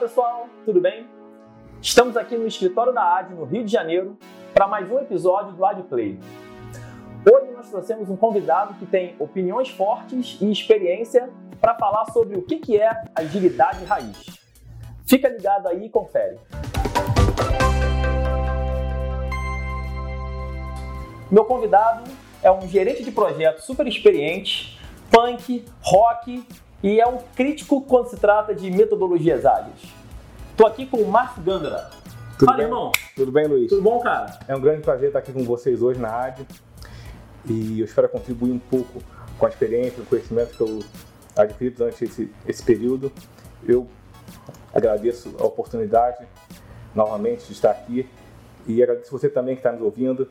pessoal, tudo bem? Estamos aqui no escritório da AD, no Rio de Janeiro, para mais um episódio do AdPlay. Hoje nós trouxemos um convidado que tem opiniões fortes e experiência para falar sobre o que é agilidade raiz. Fica ligado aí e confere. Meu convidado é um gerente de projeto super experiente, punk, rock e é um crítico quando se trata de metodologias ágeis. Estou aqui com o Marco Gandra. Tudo Fala, bem? irmão. Tudo bem, Luiz? Tudo bom, cara? É um grande prazer estar aqui com vocês hoje na AD e eu espero contribuir um pouco com a experiência, o conhecimento que eu adquiri durante esse, esse período. Eu agradeço a oportunidade novamente de estar aqui e agradeço você também que está nos ouvindo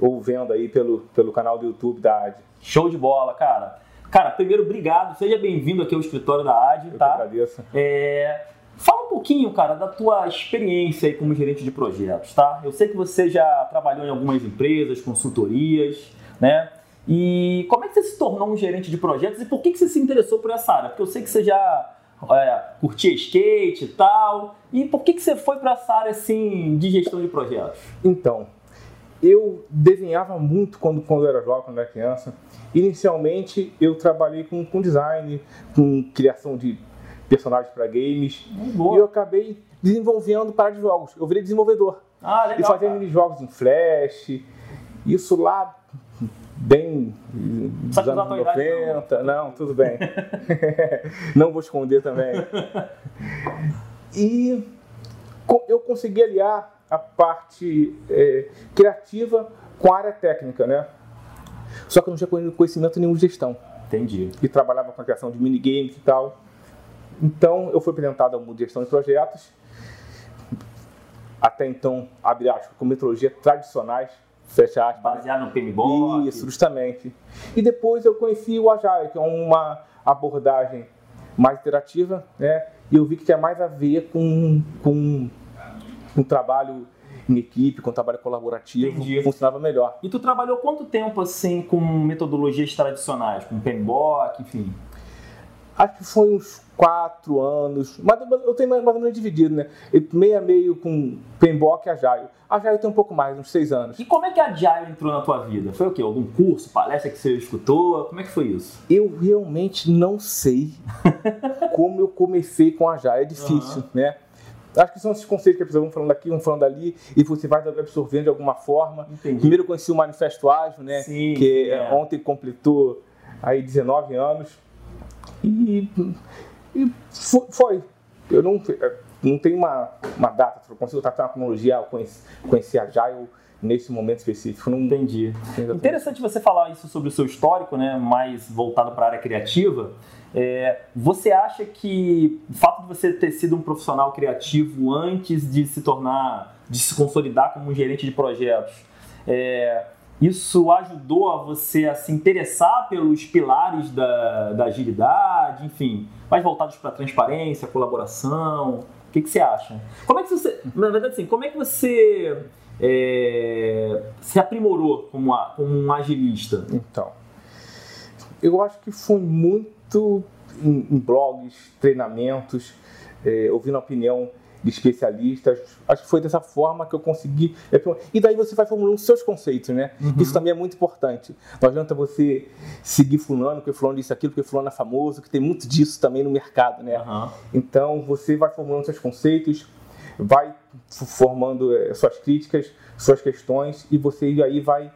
ou vendo aí pelo, pelo canal do YouTube da AD. Show de bola, cara. Cara, primeiro, obrigado. Seja bem-vindo aqui ao escritório da AD, Eu tá? que agradeço. É, Fala um pouquinho, cara, da tua experiência aí como gerente de projetos, tá? Eu sei que você já trabalhou em algumas empresas, consultorias, né? E como é que você se tornou um gerente de projetos e por que, que você se interessou por essa área? Porque eu sei que você já é, curtia skate e tal. E por que, que você foi para essa área assim de gestão de projetos? Então, eu desenhava muito quando, quando eu era jovem, quando eu era criança. Inicialmente, eu trabalhei com, com design, com criação de personagens para games. Boa. E eu acabei desenvolvendo para de jogos. Eu virei desenvolvedor. Ah, e legal. fazia cara. mini-jogos em Flash. Isso lá, bem dos anos usar a tua idade, 90. Não, tudo bem. não vou esconder também. E eu consegui aliar a parte é, criativa com a área técnica, né? Só que eu não tinha conhecimento nenhum de gestão Entendi. e trabalhava com a criação de minigames e tal. Então, eu fui apresentado ao mundo de gestão de projetos. Até então, abre aspas, com metodologias tradicionais, fecha aspas. Baseado no PMBOK. Isso, justamente. E depois eu conheci o Agile, que é uma abordagem mais interativa, né? E eu vi que tinha mais a ver com, com, com trabalho em equipe, com trabalho colaborativo, Entendi. funcionava melhor. E tu trabalhou quanto tempo assim com metodologias tradicionais, com PMBOK, enfim? Acho que foi uns quatro anos, mas eu tenho mais ou menos dividido, né? Meio a meio com PMBOK e Agile. Agile tem um pouco mais, uns seis anos. E como é que a Agile entrou na tua vida? Foi o quê? Algum curso, palestra que você escutou? Como é que foi isso? Eu realmente não sei como eu comecei com Agile. É difícil, né? Acho que são esses conceitos que as pessoas vão falando aqui, vão falando ali, e você vai absorvendo de alguma forma. Entendi. Primeiro eu conheci o Manifesto Ágil, né? Sim, que é. ontem completou aí 19 anos. E, e fo- foi. Eu não, não tenho uma, uma data, eu consigo tratar uma cronologia, eu conheci, conheci Agile nesse momento específico. Não Entendi. Exatamente. Interessante você falar isso sobre o seu histórico, né? Mais voltado para a área criativa. É, você acha que o fato de você ter sido um profissional criativo antes de se tornar, de se consolidar como um gerente de projetos, é, isso ajudou a você a se interessar pelos pilares da, da agilidade, enfim, mais voltados para transparência, colaboração? O que, que você acha? Como é que você, na verdade, assim, como é que você é, se aprimorou como, a- como um agilista? Então, eu acho que foi muito em, em blogs, treinamentos, eh, ouvindo a opinião de especialistas. Acho que foi dessa forma que eu consegui. E daí você vai formulando os seus conceitos, né? Isso também é muito importante. Não adianta você seguir fulano, porque fulano disse aquilo, porque fulano é famoso, que tem muito disso também no mercado, né? Aham. Então você vai formulando seus conceitos, vai formando eh, suas críticas, suas questões e você aí vai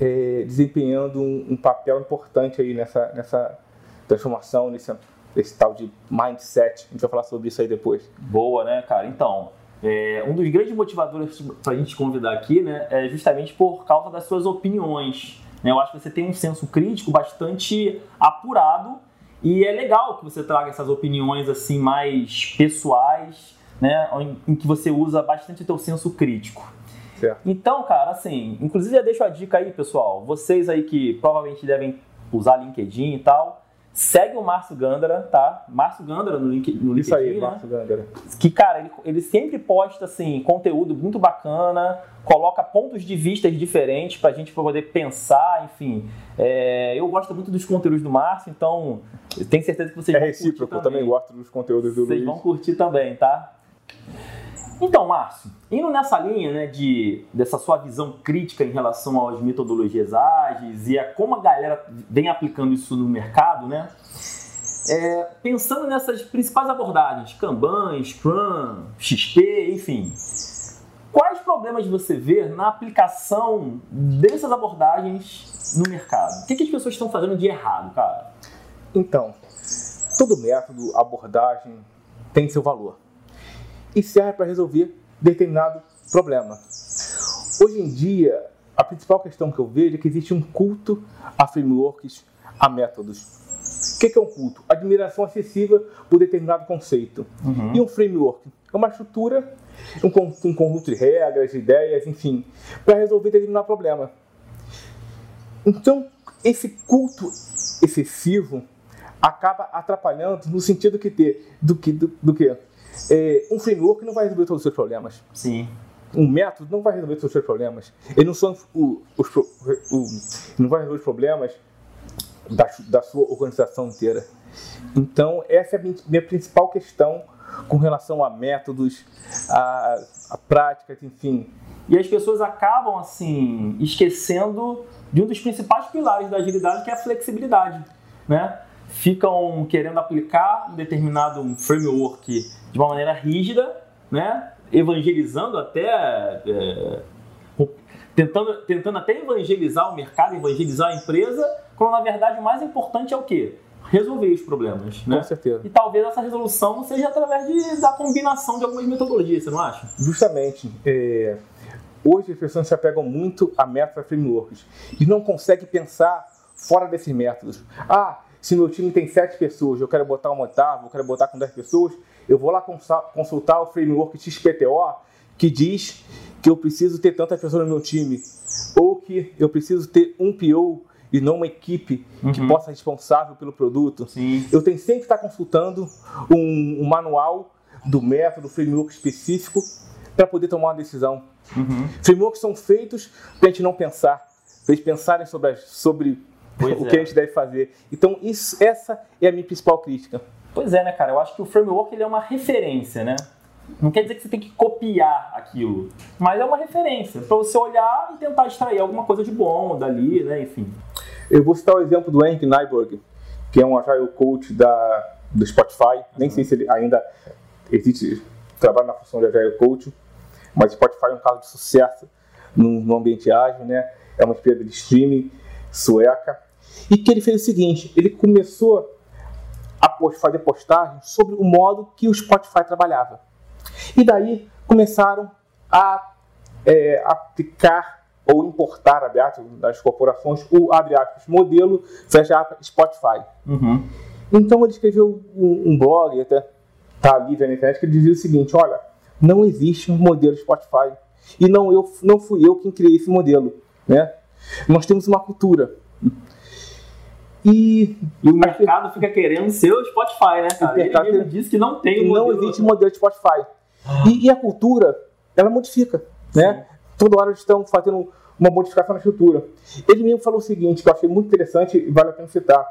eh, desempenhando um, um papel importante aí nessa, nessa transformação, nesse, nesse tal de mindset. A gente vai falar sobre isso aí depois. Boa, né, cara? Então, é, um dos grandes motivadores para a gente te convidar aqui, né, é justamente por causa das suas opiniões. né? Eu acho que você tem um senso crítico bastante apurado e é legal que você traga essas opiniões assim mais pessoais, né, em, que você usa bastante o teu senso crítico. Certo. Então, cara, assim, inclusive eu deixo a dica aí, pessoal. Vocês aí que provavelmente devem usar LinkedIn e tal, segue o Márcio Gandara, tá? Márcio Gandara no, link, no LinkedIn, Isso aí, né? Márcio Gangara. que, cara, ele, ele sempre posta, assim, conteúdo muito bacana, coloca pontos de vista diferentes pra gente poder pensar, enfim. É, eu gosto muito dos conteúdos do Márcio, então tenho certeza que vocês É vão recíproco, curtir eu também gosto dos conteúdos do Vocês Luiz. vão curtir também, tá? Então, Márcio, indo nessa linha né, de, dessa sua visão crítica em relação às metodologias ágeis e a como a galera vem aplicando isso no mercado, né? É, pensando nessas principais abordagens, Kanban, Scrum, XP, enfim, quais problemas você vê na aplicação dessas abordagens no mercado? O que, que as pessoas estão fazendo de errado, cara? Então, todo método, abordagem tem seu valor e serve para resolver determinado problema. Hoje em dia, a principal questão que eu vejo é que existe um culto a frameworks, a métodos. O que é um culto? Admiração excessiva por determinado conceito. Uhum. E um framework? É uma estrutura, um, um conjunto de regras, ideias, enfim, para resolver determinado problema. Então, esse culto excessivo acaba atrapalhando no sentido que ter do que do, do que é, um framework não vai resolver todos os seus problemas. Sim. Um método não vai resolver todos os seus problemas. Ele não, são o, os, o, não vai resolver os problemas da, da sua organização inteira. Então, essa é a minha, minha principal questão com relação a métodos, a, a práticas, enfim. E as pessoas acabam, assim, esquecendo de um dos principais pilares da agilidade, que é a flexibilidade, né? Ficam querendo aplicar um determinado framework de uma maneira rígida, né? evangelizando até. É, tentando, tentando até evangelizar o mercado, evangelizar a empresa, quando na verdade o mais importante é o quê? Resolver os problemas. Né? Com certeza. E talvez essa resolução seja através de, da combinação de algumas metodologias, você não acha? Justamente. É... Hoje as pessoas se apegam muito a métodos frameworks e não conseguem pensar fora desses métodos. Ah, se meu time tem sete pessoas, eu quero botar um oitavo, eu quero botar com dez pessoas, eu vou lá consultar o framework XPTO que diz que eu preciso ter tantas pessoas no meu time, ou que eu preciso ter um PO e não uma equipe uhum. que possa ser responsável pelo produto. Sim. Eu tenho sempre que estar consultando um, um manual do método, framework específico para poder tomar uma decisão. Uhum. Frameworks são feitos para a gente não pensar, para eles pensarem sobre, sobre o é. que a gente deve fazer. Então, isso, essa é a minha principal crítica. Pois é, né, cara? Eu acho que o framework ele é uma referência, né? Não quer dizer que você tem que copiar aquilo, mas é uma referência para você olhar e tentar extrair alguma coisa de bom dali, né? Enfim. Eu vou citar o exemplo do Henk Nyberg, que é um agile coach da, do Spotify. Uhum. Nem sei se ele ainda existe, trabalha na função de agile coach, mas o Spotify é um caso de sucesso no, no ambiente ágil, né? É uma empresa de streaming sueca. E que ele fez o seguinte: ele começou fazer postagens sobre o modo que o Spotify trabalhava. E daí começaram a é, aplicar ou importar, abre aspas, das corporações, o, abre aspas, modelo, fecha aspas, Spotify. Uhum. Então ele escreveu um, um blog, até tá ali na internet, que ele dizia o seguinte, olha, não existe um modelo Spotify. E não, eu, não fui eu quem criei esse modelo. Né? Nós temos uma cultura. E, e, o mercado fica querendo ser o Spotify, né, cara? Ele mesmo diz que não tem modelo. Não existe modelo de Spotify. Ah. E, e, a cultura, ela modifica, né? Toda hora estão fazendo uma modificação na estrutura. Ele mesmo falou o seguinte, que eu achei muito interessante e vale a pena citar.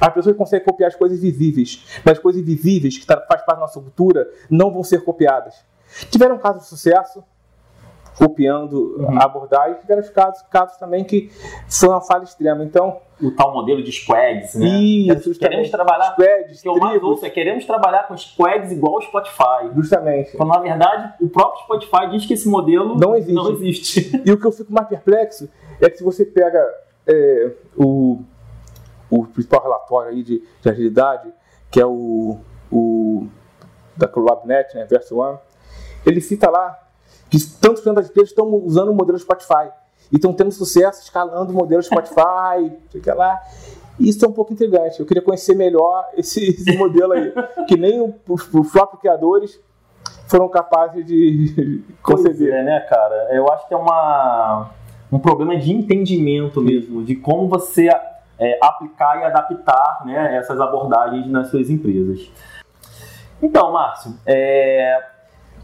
As pessoas conseguem copiar as coisas visíveis, mas as coisas invisíveis, que tá, faz parte da nossa cultura, não vão ser copiadas. Tiveram casos de sucesso, copiando uhum. a abordagem, tiveram casos, casos também que foi uma falha extrema. Então, o tal modelo de squads, né? Isso, queremos trabalhar. Squads, que eu mais ouço é queremos trabalhar com squads igual ao Spotify. Justamente. Quando na verdade o próprio Spotify diz que esse modelo não existe. Não existe. E o que eu fico mais perplexo é que se você pega é, o, o principal relatório aí de, de agilidade, que é o, o da CollabNet, né, Verso One, ele cita lá que tantos das empresas estão usando o modelo Spotify e estão tendo sucesso escalando o modelo Spotify, sei lá. Isso é um pouco intrigante. Eu queria conhecer melhor esse, esse modelo aí, que nem os próprios criadores foram capazes de conceber. é, né, cara? Eu acho que é uma, um problema de entendimento mesmo, de como você é, aplicar e adaptar né, essas abordagens nas suas empresas. Então, Márcio, é,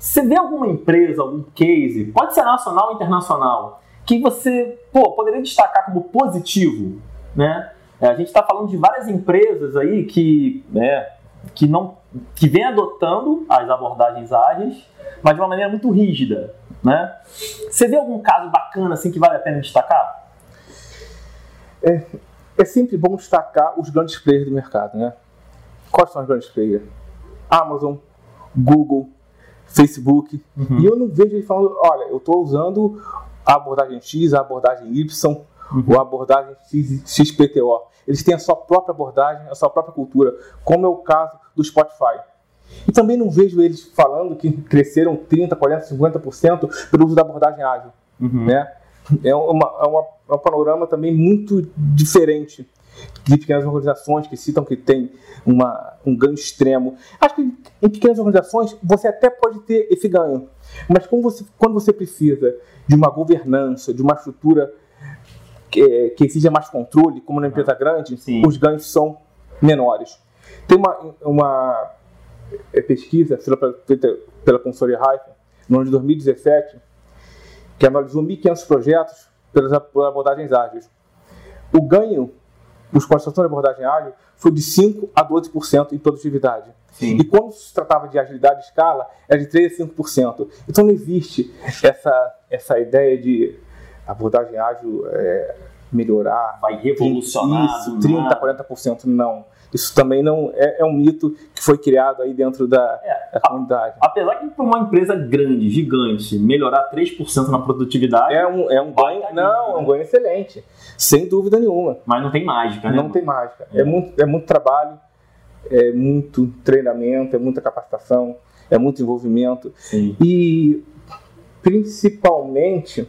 você vê alguma empresa, algum case, pode ser nacional ou internacional, que você pô, poderia destacar como positivo, né? É, a gente está falando de várias empresas aí que, né, que não que vem adotando as abordagens ágeis, mas de uma maneira muito rígida, né? Você vê algum caso bacana assim que vale a pena destacar? É, é sempre bom destacar os grandes players do mercado, né? Quais são os grandes players? Amazon, Google, Facebook. Uhum. E eu não vejo ele falando, olha, eu estou usando a abordagem X, a abordagem Y, uhum. ou a abordagem X, XPTO. Eles têm a sua própria abordagem, a sua própria cultura, como é o caso do Spotify. E também não vejo eles falando que cresceram 30%, 40%, 50% pelo uso da abordagem ágil. Uhum. Né? É, uma, é, uma, é um panorama também muito diferente de pequenas organizações que citam que tem uma, um ganho extremo. Acho que em pequenas organizações você até pode ter esse ganho, mas quando você, quando você precisa de uma governança, de uma estrutura que, que exija mais controle, como na empresa grande, Sim. os ganhos são menores. Tem uma, uma é, pesquisa feita pela consultoria Raifa, no ano de 2017, que analisou 1.500 projetos pelas abordagens ágeis. O ganho os construtores de abordagem ágil foi de 5 a 12% em produtividade. Sim. E quando se tratava de agilidade de escala, era de 3 a 5%. Então não existe essa, essa ideia de abordagem ágil é, melhorar. Vai revolucionar. Isso, 30, 40%. Não. Isso também não é, é, um mito que foi criado aí dentro da, é, da comunidade. apesar que para uma empresa grande, gigante, melhorar 3% na produtividade. É um, é um ganho. Não, é um ganho excelente. Sem dúvida nenhuma. Mas não tem mágica, né? Não tem mágica. É, muito, é muito trabalho, é muito treinamento, é muita capacitação, é muito envolvimento. Sim. E principalmente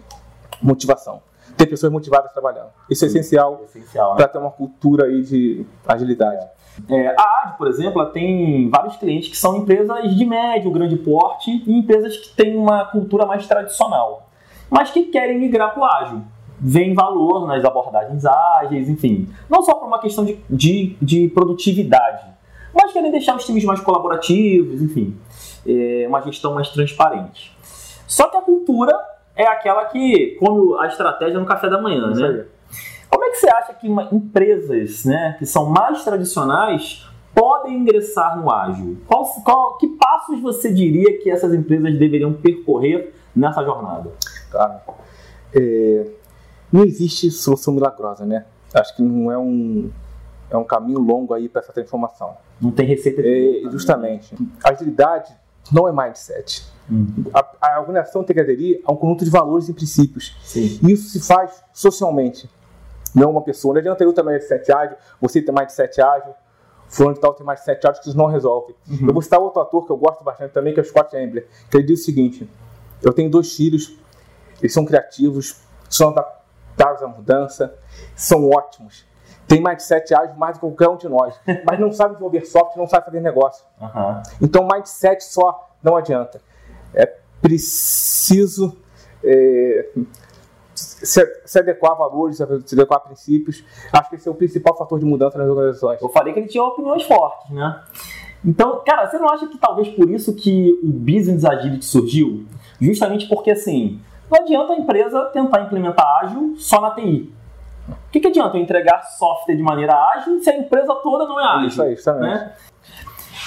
motivação ter pessoas motivadas trabalhando. Isso é essencial, essencial né? para ter uma cultura aí de agilidade. É, a AD, por exemplo, tem vários clientes que são empresas de médio, grande porte e empresas que têm uma cultura mais tradicional, mas que querem migrar para o ágil. Vem valor nas abordagens ágeis, enfim. Não só por uma questão de, de, de produtividade, mas querem deixar os times mais colaborativos, enfim. É uma gestão mais transparente. Só que a cultura é aquela que come a estratégia no café da manhã, Isso né? Aí. Como é que você acha que empresas né, que são mais tradicionais podem ingressar no ágil? Qual, qual, que passos você diria que essas empresas deveriam percorrer nessa jornada? Tá. É, não existe solução milagrosa, né? Acho que não é um, é um caminho longo aí para essa transformação. Não tem receita de é, Justamente. A agilidade não é mindset. Hum. A, a, organização tem que aderir a um conjunto de valores e princípios. Sim. Isso se faz socialmente. Não uma pessoa. Não adianta eu ter mindset ágil, você ter mindset ágil, fulano de tal tem mindset ágil, que isso não resolve. Uhum. Eu vou citar outro ator que eu gosto bastante também, que é o Scott Ambler, que ele diz o seguinte: eu tenho dois filhos, eles são criativos, são adaptáveis à mudança, são ótimos tem mindset ágil mais do que qualquer um de nós, mas não sabe desenvolver software, não sabe fazer negócio. Uhum. Então, mindset só não adianta. É preciso é, se, se, adequar a valores, se adequar a princípios. Acho que esse é o principal fator de mudança nas organizações. Eu falei que ele tinha opiniões fortes, né? Então, cara, você não acha que talvez por isso que o Business Agility surgiu? Justamente porque, assim, não adianta a empresa tentar implementar ágil só na TI. O que, que adianta eu entregar software de maneira ágil se a empresa toda não é ágil? Isso aí, justamente. Né?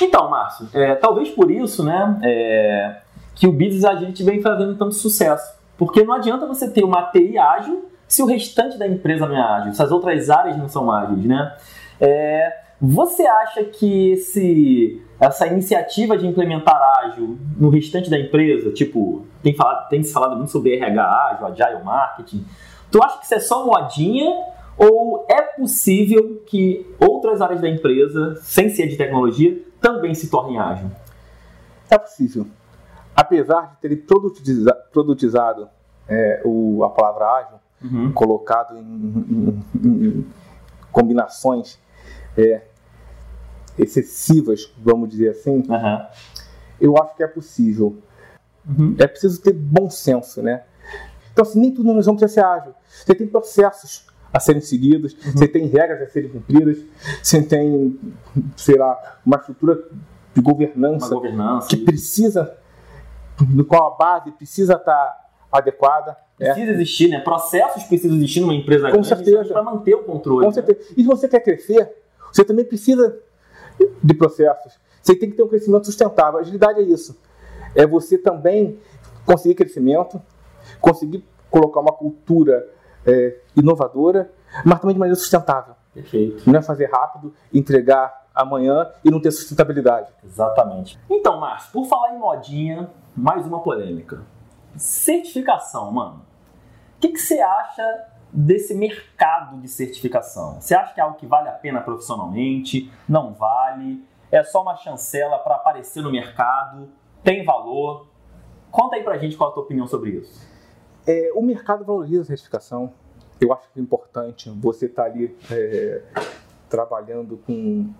Então, Márcio, é, talvez por isso, né, é, que o Business Agility vem fazendo tanto sucesso. Porque não adianta você ter uma TI ágil se o restante da empresa não é ágil, se as outras áreas não são ágeis, né? É, você acha que esse, essa iniciativa de implementar ágil no restante da empresa, tipo, tem, falado, tem se falado muito sobre RH ágil, agile marketing, Tu acha que isso é só modinha ou é possível que outras áreas da empresa, sem ser de tecnologia, também se tornem ágil? É possível. Apesar de terem produtizado é, o, a palavra ágil, uhum. colocado em, em, em combinações é, excessivas, vamos dizer assim, uhum. eu acho que é possível. Uhum. É preciso ter bom senso, né? Então, assim, nem tudo nós vamos ser ágil. Você tem processos a serem seguidos, uhum. você tem regras a serem cumpridas, você tem, sei lá, uma estrutura de governança, governança que precisa, no qual a base precisa estar adequada. Né? Precisa é. existir, né? Processos precisam existir numa empresa Com certeza. para manter o controle. Com né? certeza. E se você quer crescer, você também precisa de processos. Você tem que ter um crescimento sustentável. Agilidade é isso. É você também conseguir crescimento, conseguir colocar uma cultura é, inovadora, mas também de maneira sustentável. Perfeito. Não é fazer rápido, entregar amanhã e não ter sustentabilidade. Exatamente. Então, Márcio, por falar em modinha, mais uma polêmica. Certificação, mano. O que, que você acha desse mercado de certificação? Você acha que é algo que vale a pena profissionalmente? Não vale? É só uma chancela para aparecer no mercado? Tem valor? Conta aí pra gente qual a tua opinião sobre isso. É, o mercado valoriza a certificação. Eu acho que é importante você estar tá ali é, trabalhando com,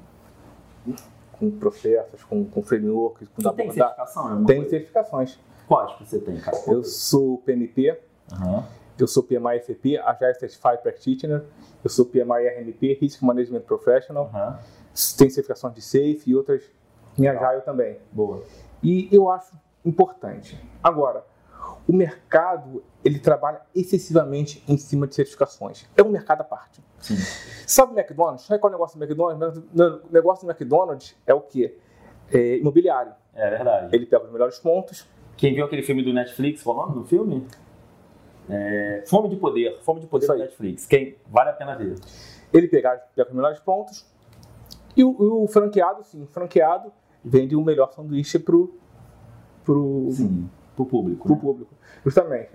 com processos, com, com frameworks, com Você tem certificação? Tem coisa? certificações. Quais que você tem, cara? Eu sou PMP, uhum. eu sou PMI FP, Agile Certified Practitioner, eu sou PMI RMP, Risk Management Professional, uhum. tem certificações de Safe e outras em Agile também. Boa. E eu acho importante. Agora, o mercado ele trabalha excessivamente em cima de certificações. É um mercado à parte. Sim. Sabe o McDonald's? Sabe qual é o negócio do McDonald's? O negócio do McDonald's é o quê? É imobiliário. É verdade. Ele pega os melhores pontos. Quem viu aquele filme do Netflix, qual é o nome do filme? É... Fome de Poder. Fome de Poder do Netflix. Quem vale a pena ver. Ele pega, pega os melhores pontos. E o, o franqueado, sim, o franqueado vende o melhor sanduíche pro, pro, sim, pro público. Pro né? público. Justamente.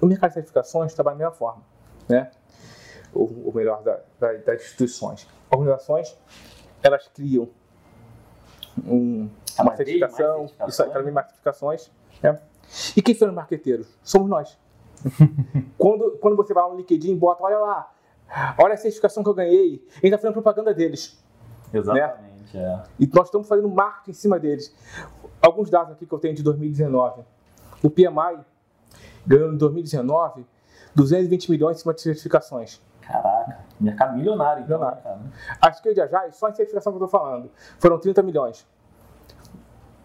O mercado de certificações trabalha da mesma forma. Né? Ou, melhor, da, da, das instituições. Organizações, elas criam um, uma certificação, isso aí, também certificações. Né? E quem são os marqueteiros? Somos nós. quando, quando você vai lá no LinkedIn e bota, olha lá, olha a certificação que eu ganhei, a gente está fazendo propaganda deles. Exatamente, né? é. E nós estamos fazendo marketing em cima deles. Alguns dados aqui que eu tenho de 2019. O PMI ganhou em 2019 220 milhões em cima de certificações. Caraca, mercado milionário. Então, milionário. Cara. A Scale de Agile, só em certificação que eu estou falando, foram 30 milhões.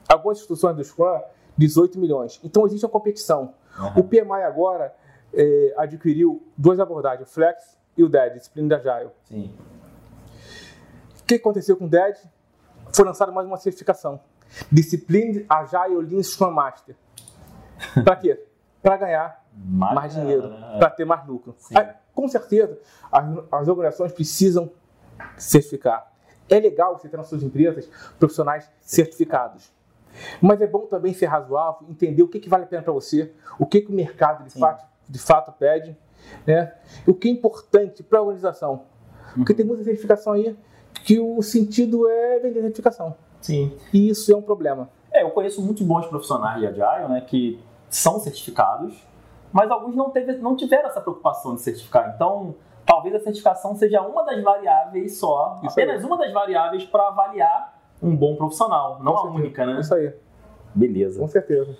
Algumas instituições do Scrum, 18 milhões. Então existe uma competição. Uhum. O PMI agora é, adquiriu duas abordagens, o Flex e o DED, disciplina de Agile. Sim. O que aconteceu com o DED? Foi lançada mais uma certificação. Discipline Agile Lean Scrum Master. Para quê? Para ganhar mais, mais dinheiro, para ter mais lucro. Aí, com certeza, as, as organizações precisam certificar. É legal você ter nas suas empresas profissionais certificados. Mas é bom também ser razoável, entender o que, que vale a pena para você, o que, que o mercado de fato, de fato pede, né? o que é importante para a organização. Porque uhum. tem muita certificação aí que o sentido é vender certificação. Sim. E isso é um problema. É, eu conheço muitos bons profissionais de Agile, né, que são certificados, mas alguns não, teve, não tiveram essa preocupação de certificar. Então, talvez a certificação seja uma das variáveis só, isso apenas aí. uma das variáveis para avaliar um bom profissional, não a única, né? Isso aí. Beleza. Com certeza.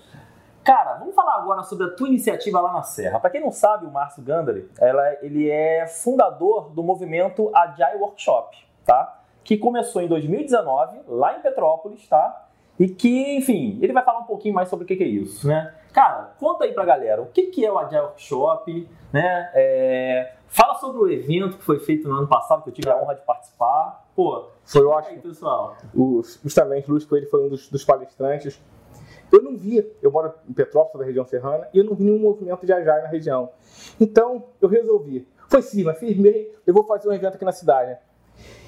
Cara, vamos falar agora sobre a tua iniciativa lá na Serra. Para quem não sabe, o Márcio Gandari, ela, ele é fundador do movimento Agile Workshop, tá? Que começou em 2019, lá em Petrópolis, tá? E que, enfim, ele vai falar um pouquinho mais sobre o que, que é isso, né? Cara, conta aí pra galera o que, que é o Agile Workshop, né? É... Fala sobre o evento que foi feito no ano passado, que eu tive a honra de participar. Pô, foi ótimo. Aí, pessoal. O, justamente, Luiz Coelho foi um dos, dos palestrantes eu não via, eu moro em Petrópolis, da região serrana, e eu não vi nenhum movimento de Ajai na região. Então, eu resolvi. Foi sim, mas firmei, eu vou fazer um evento aqui na cidade.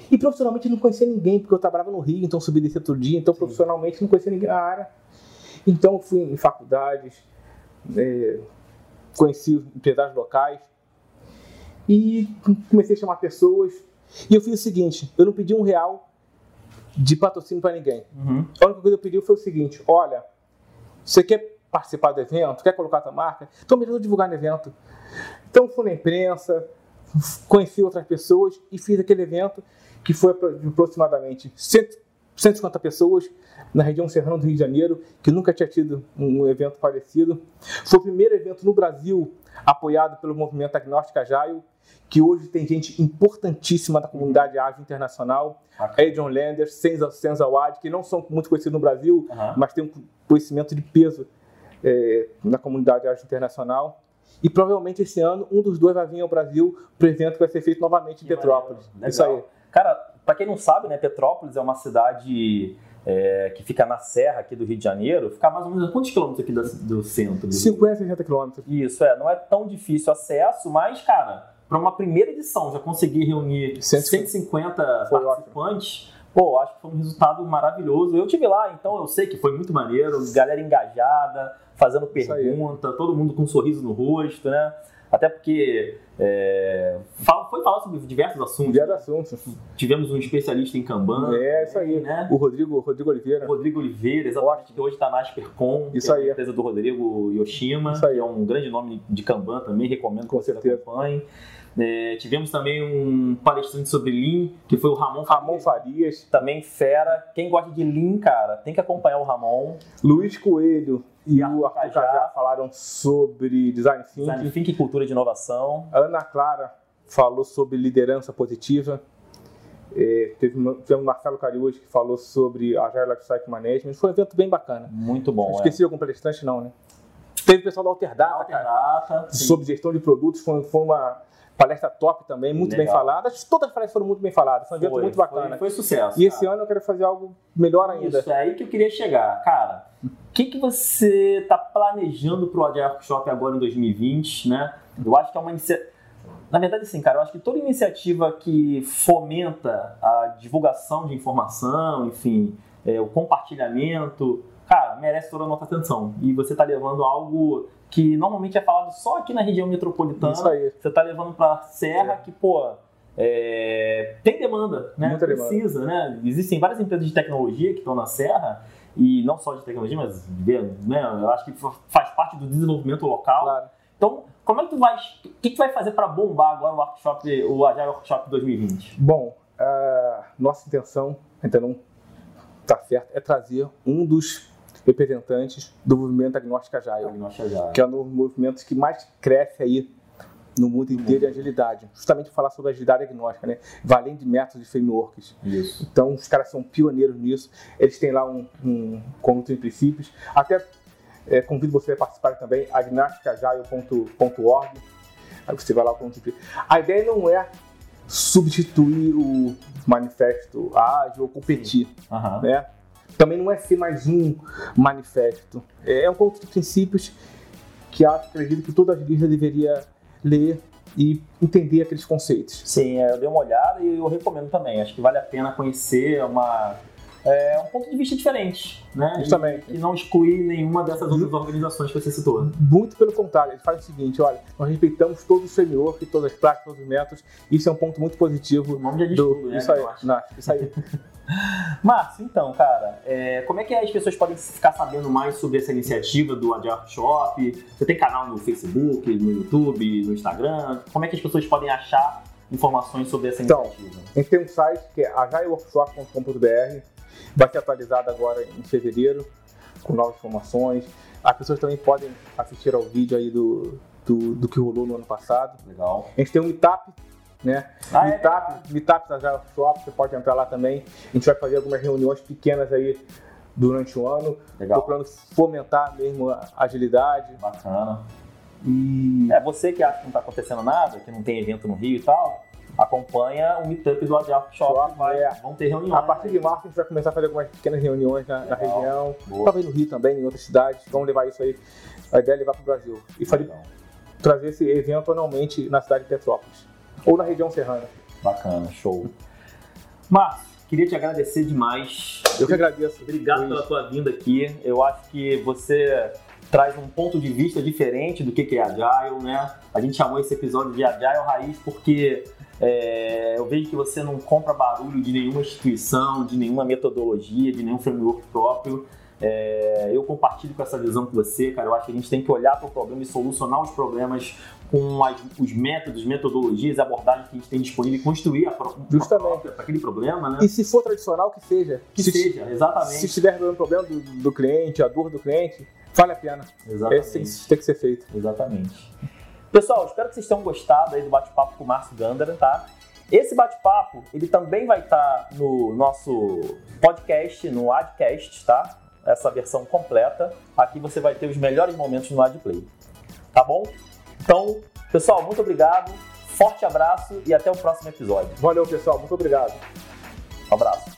E profissionalmente não conhecia ninguém, porque eu trabalhava no Rio, então subi desse todo dia, então sim. profissionalmente não conhecia ninguém na área. Então fui em faculdades, é, conheci empresários locais e comecei a chamar pessoas. E eu fiz o seguinte: eu não pedi um real de patrocínio para ninguém. Uhum. A única coisa que eu pedi foi o seguinte: olha, você quer participar do evento? Quer colocar a sua marca? Então me ajuda a divulgar no evento. Então fui na imprensa, conheci outras pessoas e fiz aquele evento que foi aproximadamente 150 pessoas na região serrana do Rio de Janeiro, que nunca tinha tido um evento parecido. Foi o primeiro evento no Brasil apoiado pelo movimento Agnóstica Agile, que hoje tem gente importantíssima da comunidade ágil internacional, okay. Adrian Landers, Senza, Senza Wad, que não são muito conhecidos no Brasil, uhum. mas têm um conhecimento de peso é, na comunidade ágil internacional. E provavelmente esse ano um dos dois vai vir ao Brasil para o evento que vai ser feito novamente em Petrópolis. Isso aí. Cara, para quem não sabe, né, Petrópolis é uma cidade é, que fica na serra aqui do Rio de Janeiro, fica mais ou menos quantos quilômetros aqui do, do centro? Do 50, 60 quilômetros. Isso, é, não é tão difícil acesso, mas, cara, para uma primeira edição já conseguir reunir 150 Foi participantes, pô, acho que foi um resultado maravilhoso. Eu tive lá, então eu sei que foi muito maneiro, galera engajada, fazendo pergunta, todo mundo com um sorriso no rosto, né? Até porque é, foi falar sobre diversos assuntos. Diversos assuntos. Tivemos um especialista em Kanban. É, isso aí. Né? O Rodrigo, Rodrigo Oliveira. O Rodrigo Oliveira, exatamente, que hoje está na Aspercom, isso aí. É a empresa do Rodrigo Yoshima, isso aí. que é um grande nome de Kanban também, recomendo Com que você certeza. acompanhe. É, tivemos também um palestrante sobre Lean, que foi o Ramon Ramon Farias. Também fera. Quem gosta de Lean, cara, tem que acompanhar o Ramon. Luiz Coelho e, o Arthur Cajá. Falaram sobre design thinking. Design Thinking e Cultura de Inovação. A Ana Clara falou sobre liderança positiva. É, teve, tivemos o Marcelo Cariús que falou sobre Agile Lifecycle Management. Foi um evento bem bacana. Muito bom, Esqueci algum palestrante, não, né? Teve o pessoal da é. Alterdata, cara, Alterdata, sim. sobre gestão de produtos. Foi, foi uma palestra top também, muito bem Legal. falada. Acho que Todas as palestras foram muito bem faladas. Foi um evento Foi, muito foi- bacana. Foi, sucesso. E esse cara. ano eu quero fazer algo melhor ainda. Isso, é aí que eu queria chegar. Cara, que, que você está planejando para o Agile Workshop agora em 2020, né? Eu acho que é uma iniciativa... Na verdade, assim, cara, eu acho que toda iniciativa que fomenta a divulgação de informação, enfim, é, o compartilhamento, cara, merece toda a nossa atenção. E você está levando algo que normalmente é falado só aqui na região metropolitana, Isso aí. você está levando para a Serra, que, pô, é, tem demanda, né? Muita demanda. Precisa, né? Existem várias empresas de tecnologia que estão na Serra, e não só de tecnologia, mas né, eu acho que faz parte do desenvolvimento local. Claro. Então, como é que tu vai. O que, que vai fazer para bombar agora o workshop, o Agile Workshop 2020? Bom, a nossa intenção, ainda não está certo, é trazer um dos representantes do movimento agnóstico Agile, Nossa, já. que é um dos movimentos que mais cresce aí no mundo inteiro de agilidade. Justamente falar sobre agilidade agnóstica, né? Valendo de métodos e frameworks. Isso. Então, os caras são pioneiros nisso. Eles têm lá um, um conjunto de princípios. Até é, convido você a participar também, agnosticagile.org. Aí você vai lá com A ideia não é substituir o manifesto ágil ou competir, Aham. né? Também não é ser mais um manifesto. É um conjunto de princípios que acho, acredito que toda agilista deveria ler e entender aqueles conceitos. Sim, é, eu dei uma olhada e eu recomendo também. Acho que vale a pena conhecer uma, é, um ponto de vista diferente, né? E- Justamente. E não excluir nenhuma dessas outras organizações que você citou. Muito pelo contrário, eles fazem o seguinte, olha, nós respeitamos todos os frameworks, todas as práticas, todos os métodos, isso é um ponto muito O positivo nome já diz do... tudo, né? isso aí, eu acho. não, isso aí. Márcio, então, cara, é, como é que as pessoas podem ficar sabendo mais sobre essa iniciativa do Agile Workshop? Você tem canal no Facebook, no YouTube, no Instagram? Como é que as pessoas podem achar informações sobre essa Então, iniciativa? A gente tem um site que é agileworkshop.com.br, vai ser atualizado agora em fevereiro, com novas informações. As pessoas também podem assistir ao vídeo aí do, do, do que rolou no ano passado. Legal. A gente tem um Meetup, né? Ah, é? Meetup, Meetup da Agile Workshop, você pode entrar lá também. A gente vai fazer algumas reuniões pequenas aí durante o ano, Legal. procurando fomentar mesmo a agilidade. Bacana. E É, você que acha que não está acontecendo nada, que não tem evento no Rio e tal, acompanha o Meetup do Agile Workshop. Shop, Vai, é. Vão ter reuniões. a partir de março a gente vai começar a fazer algumas pequenas reuniões na, na região. Boa. Talvez no Rio também, em outras cidades. Vamos levar isso aí. A ideia é levar para o Brasil. E fazer, trazer esse evento anualmente na cidade de Petrópolis. Ou na região serrana. Bacana, show. Márcio, queria te agradecer demais. Eu que agradeço. Obrigado Luiz. pela tua vinda aqui. Eu acho que você traz um ponto de vista diferente do que que é Agile, né? A gente chamou esse episódio de Agile Raiz porque é, eu vejo que você não compra barulho de nenhuma instituição, de nenhuma metodologia, de nenhum framework próprio. É, eu compartilho com essa visão com você, cara. Eu acho que a gente tem que olhar para o problema e solucionar os problemas com as- os métodos, metodologias, abordagens que a gente tem disponível e construir a, própria para aquele problema, né? E se for tradicional, que seja. Que se, seja, exatamente. se estiver resolvendo o problema do, do cliente, a dor do cliente, vale a pena. Exatamente. Esse tem, tem que ser feito. Exatamente. Pessoal, espero que vocês tenham gostado aí do bate-papo com o Márcio Gandara, tá? Esse bate-papo, ele também vai estar no nosso podcast, no Adcast, tá? Essa versão completa. Aqui você vai ter os melhores momentos no Adplay. Tá bom? Então, pessoal, muito obrigado. Forte abraço e até o próximo episódio. Valeu, pessoal. Muito obrigado. Um abraço.